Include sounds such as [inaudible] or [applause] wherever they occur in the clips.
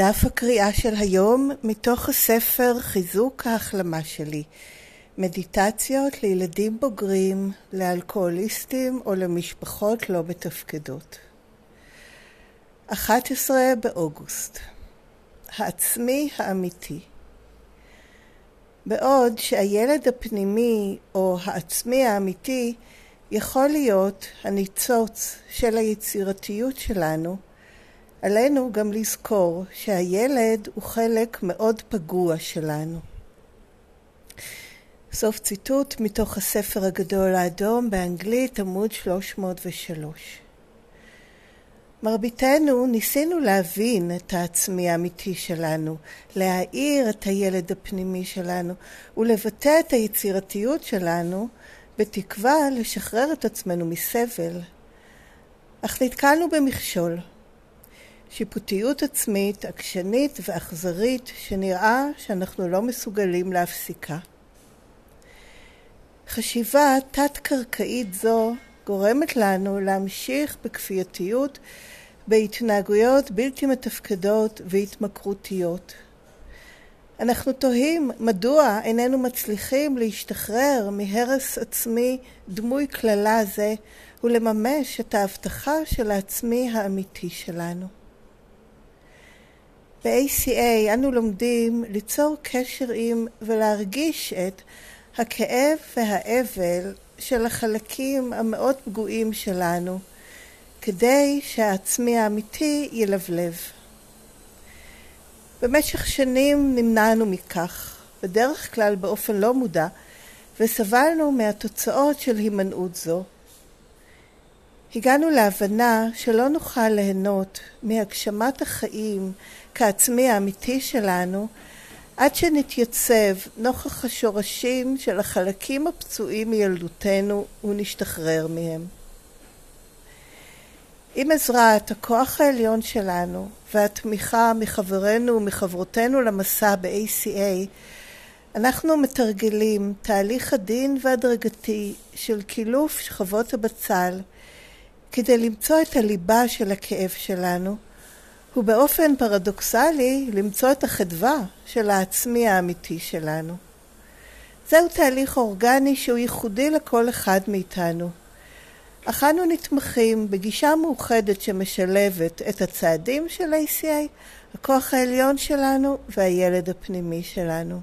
דף הקריאה של היום מתוך הספר חיזוק ההחלמה שלי. מדיטציות לילדים בוגרים, לאלכוהוליסטים או למשפחות לא מתפקדות. 11 באוגוסט. העצמי האמיתי. בעוד שהילד הפנימי או העצמי האמיתי יכול להיות הניצוץ של היצירתיות שלנו, עלינו גם לזכור שהילד הוא חלק מאוד פגוע שלנו. סוף ציטוט מתוך הספר הגדול האדום באנגלית עמוד 303. מרביתנו ניסינו להבין את העצמי האמיתי שלנו, להאיר את הילד הפנימי שלנו ולבטא את היצירתיות שלנו בתקווה לשחרר את עצמנו מסבל. אך נתקלנו במכשול. שיפוטיות עצמית, עקשנית ואכזרית, שנראה שאנחנו לא מסוגלים להפסיקה. חשיבה תת-קרקעית זו גורמת לנו להמשיך בכפייתיות בהתנהגויות בלתי מתפקדות והתמכרותיות. אנחנו תוהים מדוע איננו מצליחים להשתחרר מהרס עצמי דמוי קללה זה ולממש את ההבטחה של העצמי האמיתי שלנו. ב-ACA אנו לומדים ליצור קשר עם ולהרגיש את הכאב והאבל של החלקים המאוד פגועים שלנו, כדי שהעצמי האמיתי ילבלב. במשך שנים נמנענו מכך, בדרך כלל באופן לא מודע, וסבלנו מהתוצאות של הימנעות זו. הגענו להבנה שלא נוכל ליהנות מהגשמת החיים כעצמי האמיתי שלנו עד שנתייצב נוכח השורשים של החלקים הפצועים מילדותנו ונשתחרר מהם. עם עזרת הכוח העליון שלנו והתמיכה מחברינו ומחברותינו למסע ב-ACA, אנחנו מתרגלים תהליך עדין והדרגתי של קילוף שכבות הבצל כדי למצוא את הליבה של הכאב שלנו ובאופן פרדוקסלי למצוא את החדווה של העצמי האמיתי שלנו. זהו תהליך אורגני שהוא ייחודי לכל אחד מאיתנו. אך אנו נתמכים בגישה מאוחדת שמשלבת את הצעדים של ACA, הכוח העליון שלנו והילד הפנימי שלנו.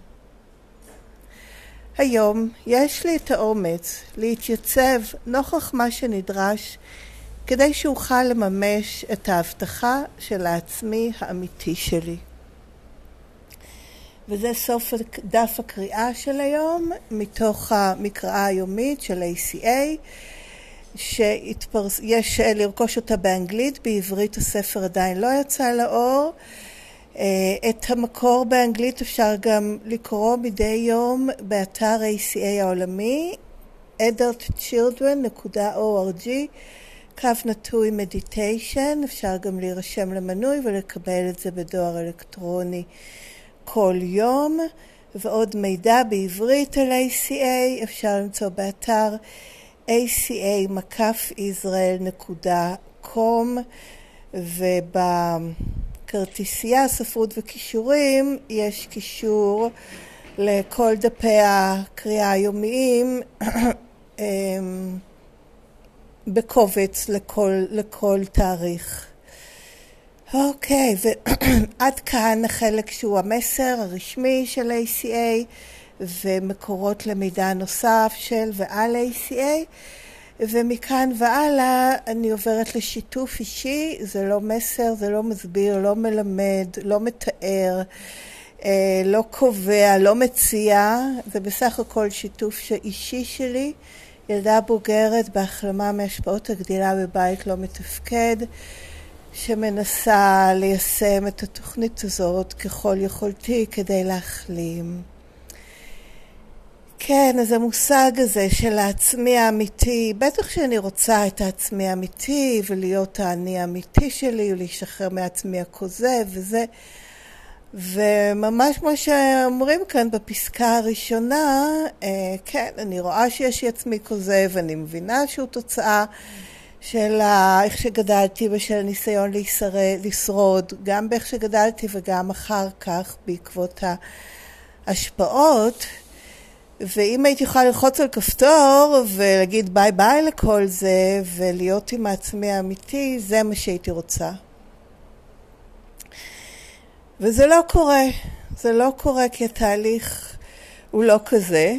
היום יש לי את האומץ להתייצב נוכח מה שנדרש כדי שאוכל לממש את ההבטחה של העצמי האמיתי שלי. וזה סוף דף הקריאה של היום מתוך המקראה היומית של ACA שיש לרכוש אותה באנגלית, בעברית הספר עדיין לא יצא לאור. אה, את המקור באנגלית אפשר גם לקרוא מדי יום באתר ACA העולמי, adultchildren.org קו נטוי מדיטיישן, אפשר גם להירשם למנוי ולקבל את זה בדואר אלקטרוני כל יום, ועוד מידע בעברית על ACA אפשר למצוא באתר aca-israel.com ובכרטיסייה ספרות וכישורים יש קישור לכל דפי הקריאה היומיים [clears throat] אמ, בקובץ לכל, לכל תאריך. אוקיי, ועד [clears throat] כאן החלק שהוא המסר הרשמי של ACA ומקורות למידע נוסף של ועל ACA ומכאן והלאה אני עוברת לשיתוף אישי, זה לא מסר, זה לא מסביר, לא מלמד, לא מתאר, אה, לא קובע, לא מציע, זה בסך הכל שיתוף אישי שלי. ילדה בוגרת בהחלמה מהשפעות הגדילה בבית לא מתפקד, שמנסה ליישם את התוכנית הזאת ככל יכולתי כדי להחלים. כן, אז המושג הזה של העצמי האמיתי, בטח שאני רוצה את העצמי האמיתי ולהיות האני האמיתי שלי ולהישחרר מעצמי הכוזב וזה, וממש כמו שאומרים כאן בפסקה הראשונה, אה, כן, אני רואה שיש לי עצמי כוזב, אני מבינה שהוא תוצאה של איך שגדלתי ושל הניסיון להישרד, לשרוד, גם באיך שגדלתי וגם אחר כך בעקבות ההשפעות. ואם הייתי יכולה ללחוץ על כפתור ולהגיד ביי ביי לכל זה ולהיות עם העצמי האמיתי, זה מה שהייתי רוצה. וזה לא קורה. זה לא קורה כי התהליך הוא לא כזה,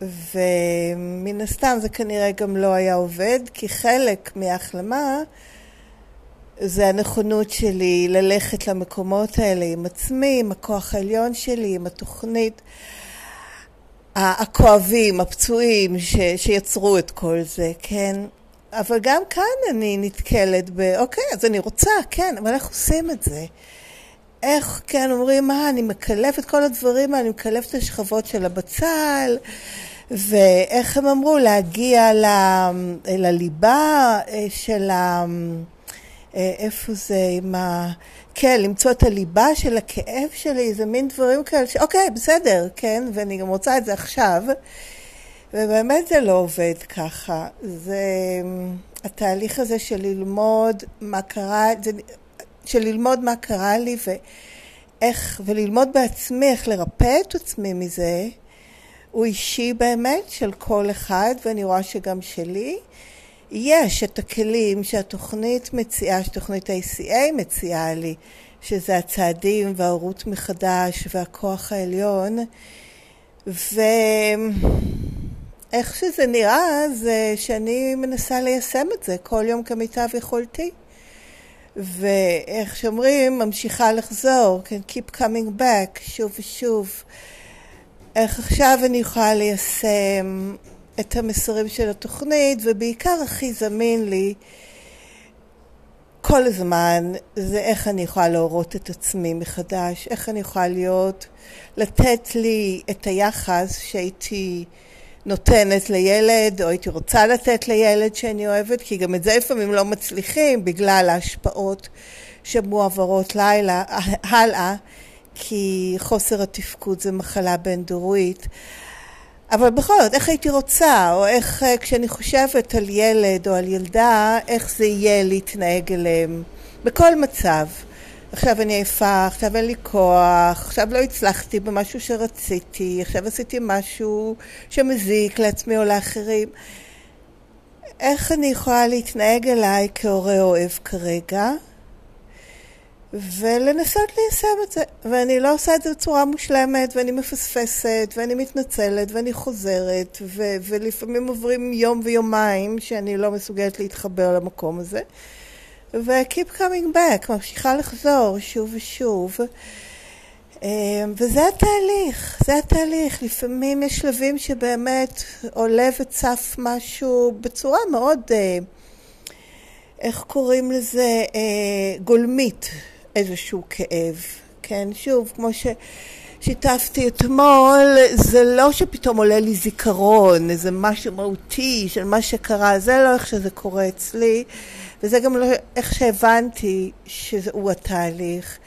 ומן הסתם זה כנראה גם לא היה עובד, כי חלק מההחלמה זה הנכונות שלי ללכת למקומות האלה עם עצמי, עם הכוח העליון שלי, עם התוכנית. הכואבים, הפצועים ש, שיצרו את כל זה, כן? אבל גם כאן אני נתקלת ב... אוקיי, אז אני רוצה, כן, אבל איך עושים את זה? איך, כן, אומרים, מה, אני מקלף את כל הדברים אני מקלף את השכבות של הבצל, ואיך הם אמרו, להגיע ל, לליבה אה, של ה... אה, איפה זה, עם ה... כן, למצוא את הליבה של הכאב שלי, זה מין דברים כאלה ש... אוקיי, בסדר, כן, ואני גם רוצה את זה עכשיו, ובאמת זה לא עובד ככה. זה התהליך הזה של ללמוד מה קרה, זה... של ללמוד מה קרה לי ואיך, וללמוד בעצמי איך לרפא את עצמי מזה, הוא אישי באמת של כל אחד, ואני רואה שגם שלי. יש את הכלים שהתוכנית מציעה, שתוכנית ה-ACA מציעה לי, שזה הצעדים וההורות מחדש והכוח העליון, ואיך שזה נראה זה שאני מנסה ליישם את זה כל יום כמיטב יכולתי. ואיך שאומרים, ממשיכה לחזור, כן, keep coming back, שוב ושוב. איך עכשיו אני יכולה ליישם את המסרים של התוכנית, ובעיקר הכי זמין לי כל הזמן זה איך אני יכולה להורות את עצמי מחדש, איך אני יכולה להיות, לתת לי את היחס שהייתי נותנת לילד, או הייתי רוצה לתת לילד שאני אוהבת, כי גם את זה לפעמים לא מצליחים בגלל ההשפעות שמועברות לילה, הלאה, כי חוסר התפקוד זה מחלה בין-דורית. אבל בכל זאת, איך הייתי רוצה, או איך אה, כשאני חושבת על ילד או על ילדה, איך זה יהיה להתנהג אליהם, בכל מצב. עכשיו אני עייפה, עכשיו אין לי כוח, עכשיו לא הצלחתי במשהו שרציתי, עכשיו עשיתי משהו שמזיק לעצמי או לאחרים. איך אני יכולה להתנהג אליי כהורה אוהב כרגע? ולנסות ליישם את זה. ואני לא עושה את זה בצורה מושלמת, ואני מפספסת, ואני מתנצלת, ואני חוזרת, ו- ולפעמים עוברים יום ויומיים שאני לא מסוגלת להתחבר למקום הזה. ו-keep coming back, ממשיכה לחזור שוב ושוב. אמ, וזה התהליך, זה התהליך. לפעמים יש שלבים שבאמת עולה וצף משהו בצורה מאוד, אה, איך קוראים לזה, אה, גולמית. איזשהו כאב, כן? שוב, כמו ששיתפתי אתמול, זה לא שפתאום עולה לי זיכרון, איזה משהו מהותי של מה שקרה, זה לא איך שזה קורה אצלי, וזה גם לא איך שהבנתי שהוא התהליך.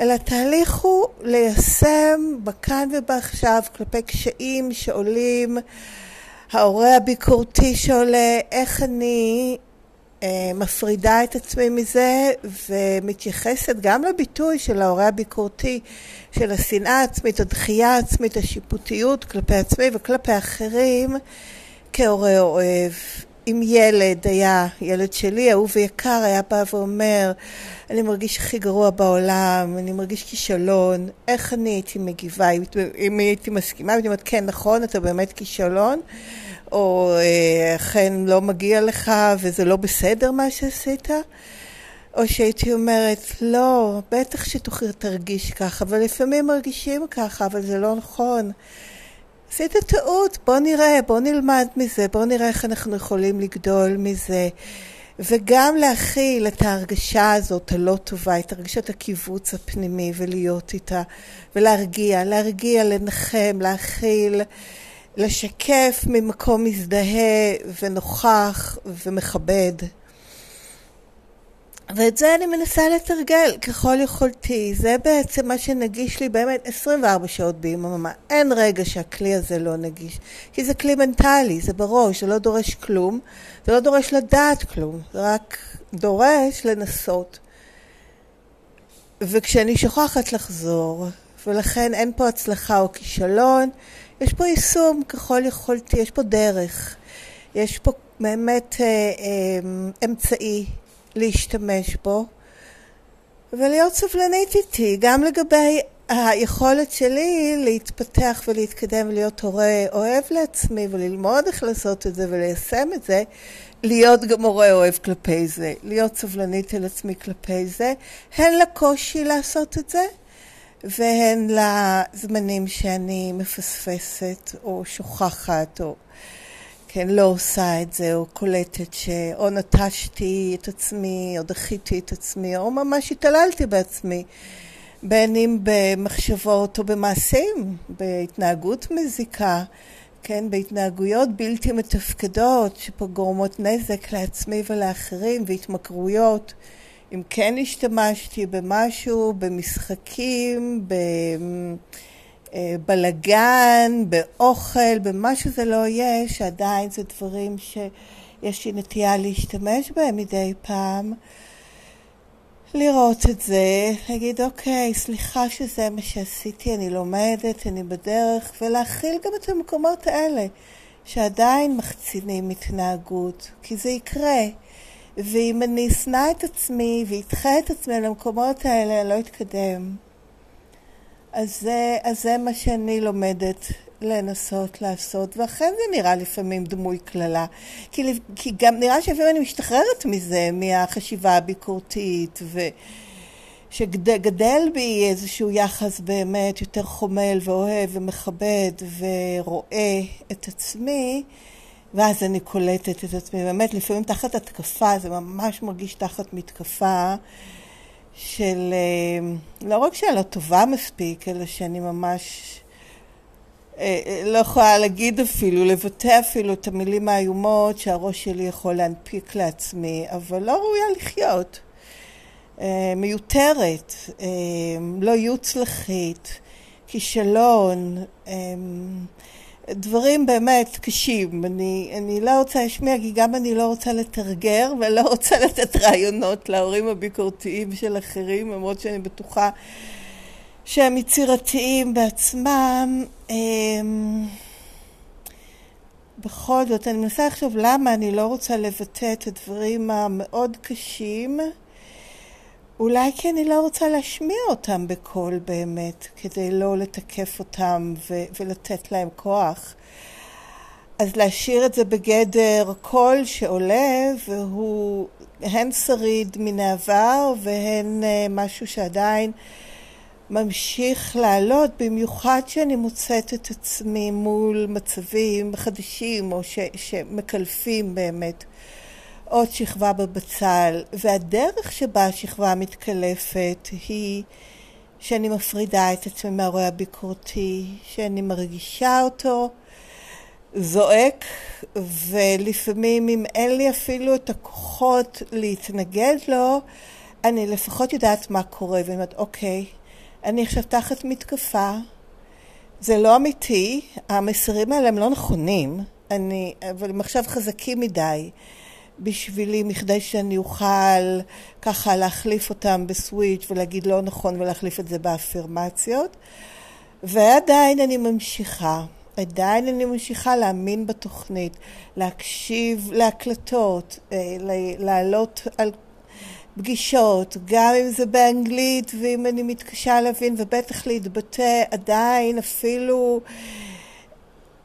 אלא התהליך הוא ליישם בכאן ובעכשיו כלפי קשיים שעולים, ההורה הביקורתי שעולה, איך אני מפרידה את עצמי מזה ומתייחסת גם לביטוי של ההורה הביקורתי, של השנאה העצמית, הדחייה העצמית, השיפוטיות כלפי עצמי וכלפי אחרים כהורה אוהב. אם ילד היה, ילד שלי, אהוב ויקר, היה בא ואומר, אני מרגיש הכי גרוע בעולם, אני מרגיש כישלון, איך אני הייתי מגיבה? אם הייתי מסכימה, הייתי אומרת, כן, נכון, אתה באמת כישלון. או אה, אכן לא מגיע לך וזה לא בסדר מה שעשית, או שהייתי אומרת, לא, בטח שתרגיש ככה, אבל לפעמים מרגישים ככה, אבל זה לא נכון. עשית טעות, בוא נראה, בוא נלמד מזה, בוא נראה איך אנחנו יכולים לגדול מזה. וגם להכיל את ההרגשה הזאת הלא טובה, את הרגשת הקיבוץ הפנימי ולהיות איתה, ולהרגיע, להרגיע, לנחם, להכיל. לשקף ממקום מזדהה ונוכח ומכבד. ואת זה אני מנסה לתרגל ככל יכולתי. זה בעצם מה שנגיש לי באמת 24 שעות ביממה. אין רגע שהכלי הזה לא נגיש. כי זה כלי מנטלי, זה בראש, זה לא דורש כלום. זה לא דורש לדעת כלום, זה רק דורש לנסות. וכשאני שוכחת לחזור, ולכן אין פה הצלחה או כישלון, יש פה יישום ככל יכולתי, יש פה דרך. יש פה באמת אה, אה, אמצעי להשתמש בו ולהיות סבלנית איתי, גם לגבי היכולת שלי להתפתח ולהתקדם ולהיות הורה אוהב לעצמי וללמוד איך לעשות את זה וליישם את זה, להיות גם הורה אוהב כלפי זה, להיות סבלנית אל עצמי כלפי זה, הן לקושי לעשות את זה והן לזמנים שאני מפספסת או שוכחת או כן, לא עושה את זה, או קולטת שאו נטשתי את עצמי, או דחיתי את עצמי, או ממש התעללתי בעצמי, בין אם במחשבות או במעשים, בהתנהגות מזיקה, כן, בהתנהגויות בלתי מתפקדות שגורמות נזק לעצמי ולאחרים, והתמכרויות. אם כן השתמשתי במשהו, במשחקים, ב... אה, בלגן, באוכל, במה שזה לא יהיה, שעדיין זה דברים שיש לי נטייה להשתמש בהם מדי פעם. לראות את זה, להגיד אוקיי, סליחה שזה מה שעשיתי, אני לומדת, אני בדרך, ולהכיל גם את המקומות האלה שעדיין מחצינים התנהגות, כי זה יקרה. ואם אני אשנא את עצמי ואדחה את עצמי למקומות האלה, אני לא אתקדם. אז אז זה מה שאני לומדת לנסות לעשות, ואכן זה נראה לפעמים דמוי קללה. כי, כי גם נראה שלפעמים אני משתחררת מזה, מהחשיבה הביקורתית, ושגדל בי איזשהו יחס באמת יותר חומל ואוהב ומכבד ורואה את עצמי, ואז אני קולטת את עצמי. באמת, לפעמים תחת התקפה, זה ממש מרגיש תחת מתקפה. של אה, לא רק שאני לא טובה מספיק, אלא שאני ממש אה, אה, לא יכולה להגיד אפילו, לבטא אפילו את המילים האיומות שהראש שלי יכול להנפיק לעצמי, אבל לא ראויה לחיות. מיותרת, לא יוצלחית, כישלון. דברים באמת קשים. אני, אני לא רוצה להשמיע, כי גם אני לא רוצה לתרגר ולא רוצה לתת רעיונות להורים הביקורתיים של אחרים, למרות שאני בטוחה שהם יצירתיים בעצמם. אמ, בכל זאת, אני מנסה לחשוב למה אני לא רוצה לבטא את הדברים המאוד קשים. אולי כי אני לא רוצה להשמיע אותם בקול באמת, כדי לא לתקף אותם ו- ולתת להם כוח. אז להשאיר את זה בגדר קול שעולה והוא הן שריד מן העבר והן uh, משהו שעדיין ממשיך לעלות, במיוחד שאני מוצאת את עצמי מול מצבים חדשים או ש- שמקלפים באמת עוד שכבה בבצל, והדרך שבה השכבה מתקלפת היא שאני מפרידה את עצמי מהרואה הביקורתי, שאני מרגישה אותו זועק, ולפעמים אם אין לי אפילו את הכוחות להתנגד לו, אני לפחות יודעת מה קורה, ואני אומרת, אוקיי, אני עכשיו תחת מתקפה, זה לא אמיתי, המסרים האלה הם לא נכונים, אני, אבל הם עכשיו חזקים מדי. בשבילי, מכדי שאני אוכל ככה להחליף אותם בסוויץ' ולהגיד לא נכון ולהחליף את זה באפירמציות. ועדיין אני ממשיכה, עדיין אני ממשיכה להאמין בתוכנית, להקשיב להקלטות, אה, לעלות על פגישות, גם אם זה באנגלית ואם אני מתקשה להבין ובטח להתבטא, עדיין אפילו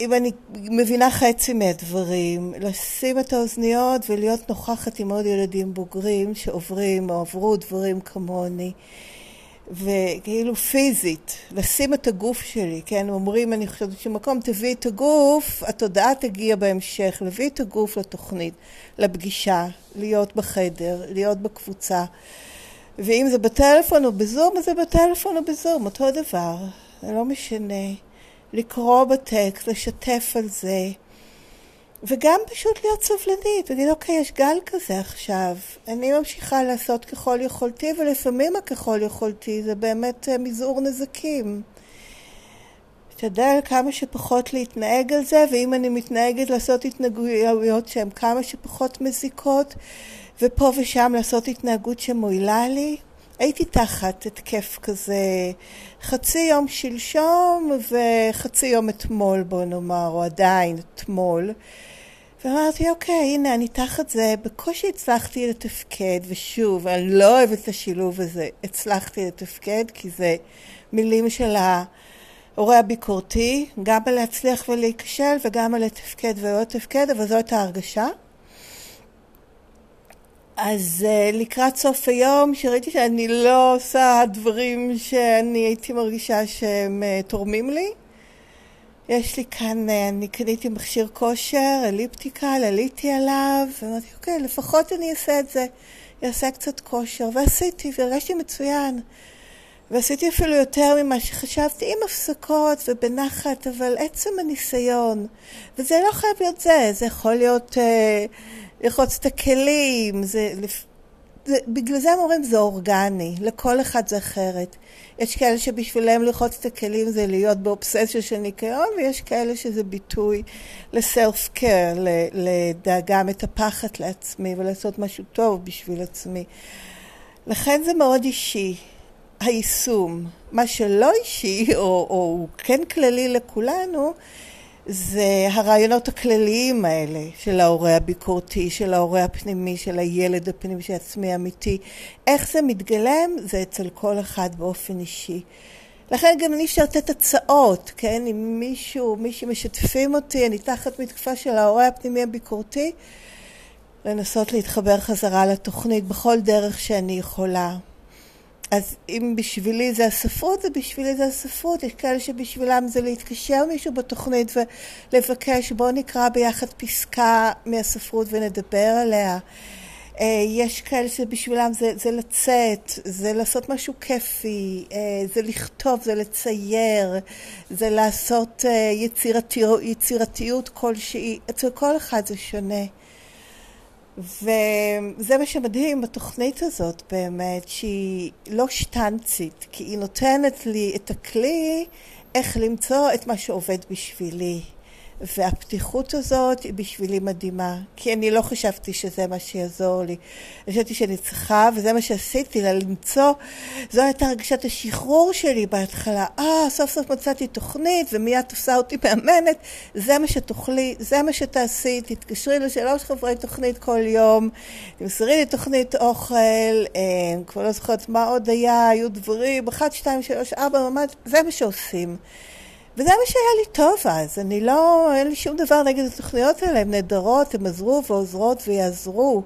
אם אני מבינה חצי מהדברים, לשים את האוזניות ולהיות נוכחת עם עוד ילדים בוגרים שעוברים או עברו דברים כמוני, וכאילו פיזית, לשים את הגוף שלי, כן? אומרים, אני חושבת שמקום תביא את הגוף, התודעה תגיע בהמשך, להביא את הגוף לתוכנית, לפגישה, להיות בחדר, להיות בקבוצה. ואם זה בטלפון או בזום, אז זה בטלפון או בזום, אותו דבר, זה לא משנה. לקרוא בטקסט, לשתף על זה, וגם פשוט להיות סובלנית, להגיד אוקיי, יש גל כזה עכשיו, אני ממשיכה לעשות ככל יכולתי, ולפעמים הככל יכולתי זה באמת אה, מזעור נזקים. להשתדל כמה שפחות להתנהג על זה, ואם אני מתנהגת לעשות התנהגויות שהן כמה שפחות מזיקות, ופה ושם לעשות התנהגות שמועילה לי. הייתי תחת התקף כזה חצי יום שלשום וחצי יום אתמול, בוא נאמר, או עדיין אתמול. ואמרתי, אוקיי, הנה, אני תחת זה, בקושי הצלחתי לתפקד, ושוב, אני לא אוהבת את השילוב הזה, הצלחתי לתפקד, כי זה מילים של ההורה הביקורתי, גם על להצליח ולהיכשל, וגם על לתפקד ולא לתפקד, אבל זו הייתה הרגשה. אז uh, לקראת סוף היום, שראיתי שאני לא עושה דברים שאני הייתי מרגישה שהם uh, תורמים לי, יש לי כאן, uh, אני קניתי מכשיר כושר, אליפטיקל, עליתי עליו, ואמרתי, אוקיי, לפחות אני אעשה את זה, אעשה קצת כושר, ועשיתי, והרגשתי מצוין. ועשיתי אפילו יותר ממה שחשבתי, עם הפסקות ובנחת, אבל עצם הניסיון, וזה לא חייב להיות זה, זה יכול להיות... Uh, לרחוץ את הכלים, זה, זה, בגלל זה הם אומרים זה אורגני, לכל אחד זה אחרת. יש כאלה שבשבילם לרחוץ את הכלים זה להיות באובססיה של ניקיון, ויש כאלה שזה ביטוי לסלף קר, לדאגה מטפחת לעצמי ולעשות משהו טוב בשביל עצמי. לכן זה מאוד אישי, היישום. מה שלא אישי, או, או כן כללי לכולנו, זה הרעיונות הכלליים האלה של ההורה הביקורתי, של ההורה הפנימי, של הילד הפנימי, של עצמי אמיתי. איך זה מתגלם? זה אצל כל אחד באופן אישי. לכן גם אני אפשר לתת הצעות, כן? אם מישהו, מישהו משתפים אותי, אני תחת מתקפה של ההורה הפנימי הביקורתי, לנסות להתחבר חזרה לתוכנית בכל דרך שאני יכולה. אז אם בשבילי זה הספרות, זה בשבילי זה הספרות. יש כאלה שבשבילם זה להתקשר מישהו בתוכנית ולבקש, בואו נקרא ביחד פסקה מהספרות ונדבר עליה. אה, יש כאלה שבשבילם זה, זה לצאת, זה לעשות משהו כיפי, אה, זה לכתוב, זה לצייר, זה לעשות אה, יצירתיות, יצירתיות כלשהי. אצל כל אחד זה שונה. וזה מה שמדהים בתוכנית הזאת באמת, שהיא לא שטנצית, כי היא נותנת לי את הכלי איך למצוא את מה שעובד בשבילי. והפתיחות הזאת היא בשבילי מדהימה, כי אני לא חשבתי שזה מה שיעזור לי. חשבתי שאני צריכה, וזה מה שעשיתי לה, למצוא, זו הייתה הרגשת השחרור שלי בהתחלה. אה, סוף סוף מצאתי תוכנית, ומיד תפסה אותי מאמנת, זה מה שתוכלי, זה מה שתעשי, תתקשרי לשלוש חברי תוכנית כל יום, תמסרי לי תוכנית אוכל, אה, כבר לא זוכרת מה עוד היה, היו דברים, אחת, שתיים, שלוש, ארבע, ממש, זה מה שעושים. וזה מה שהיה לי טוב אז, אני לא, אין לי שום דבר נגד התוכניות האלה, הן נהדרות, הן עזרו ועוזרות ויעזרו.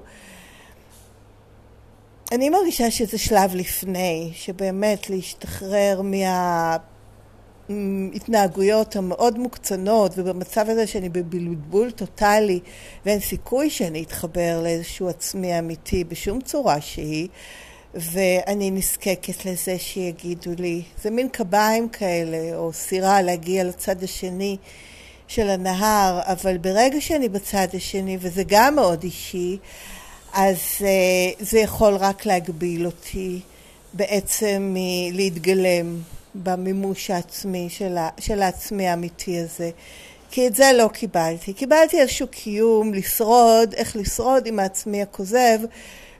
אני מרגישה שזה שלב לפני, שבאמת להשתחרר מההתנהגויות המאוד מוקצנות, ובמצב הזה שאני בבלבול טוטאלי, ואין סיכוי שאני אתחבר לאיזשהו עצמי אמיתי בשום צורה שהיא, ואני נזקקת לזה שיגידו לי. זה מין קביים כאלה, או סירה להגיע לצד השני של הנהר, אבל ברגע שאני בצד השני, וזה גם מאוד אישי, אז uh, זה יכול רק להגביל אותי בעצם מלהתגלם במימוש העצמי של, ה, של העצמי האמיתי הזה. כי את זה לא קיבלתי. קיבלתי איזשהו קיום, לשרוד, איך לשרוד עם העצמי הכוזב,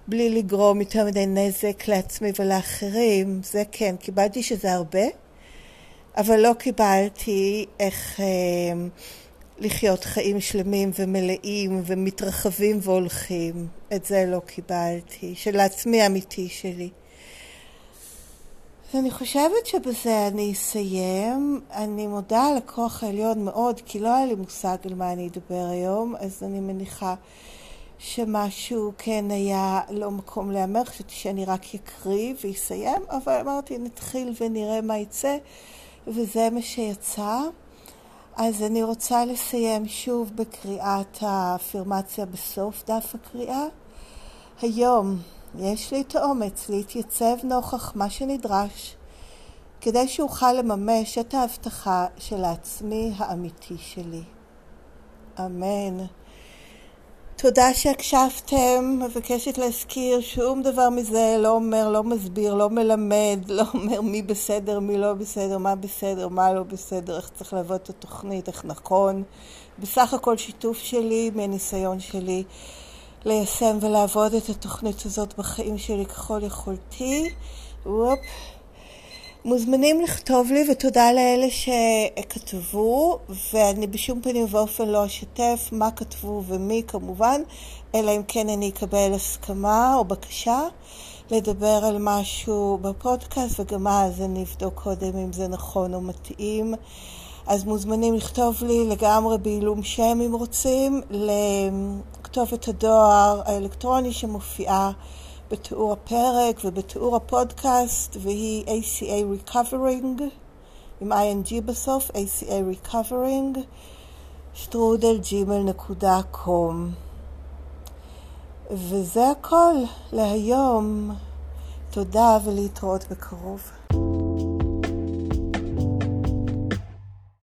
בלי לגרום יותר מדי נזק לעצמי ולאחרים, זה כן, קיבלתי שזה הרבה, אבל לא קיבלתי איך אה, לחיות חיים שלמים ומלאים ומתרחבים והולכים. את זה לא קיבלתי, של העצמי האמיתי שלי. ואני חושבת שבזה אני אסיים. אני מודה לכוח העליון מאוד, כי לא היה לי מושג על מה אני אדבר היום, אז אני מניחה שמשהו כן היה לא מקום להמר, חשבתי שאני רק אקריא ואסיים, אבל אמרתי נתחיל ונראה מה יצא, וזה מה שיצא. אז אני רוצה לסיים שוב בקריאת האפירמציה בסוף דף הקריאה. היום יש לי את האומץ להתייצב נוכח מה שנדרש כדי שאוכל לממש את ההבטחה של העצמי האמיתי שלי. אמן. תודה שהקשבתם, מבקשת להזכיר, שום דבר מזה לא אומר, לא מסביר, לא מלמד, [laughs] לא אומר מי בסדר, מי לא בסדר, מה בסדר, מה לא בסדר, איך צריך לעבוד את התוכנית, איך נכון. בסך הכל שיתוף שלי מהניסיון שלי ליישם ולעבוד את התוכנית הזאת בחיים שלי ככל יכולתי. וופ. מוזמנים לכתוב לי, ותודה לאלה שכתבו, ואני בשום פנים ואופן לא אשתף מה כתבו ומי כמובן, אלא אם כן אני אקבל הסכמה או בקשה לדבר על משהו בפודקאסט, וגם אז אני אבדוק קודם אם זה נכון או מתאים. אז מוזמנים לכתוב לי לגמרי בעילום שם אם רוצים, לכתוב את הדואר האלקטרוני שמופיעה בתיאור הפרק ובתיאור הפודקאסט, והיא ACA Recovering, עם ING בסוף, ACA Recovering, שטרודל ג'ימל נקודה קום. וזה הכל להיום. תודה ולהתראות בקרוב.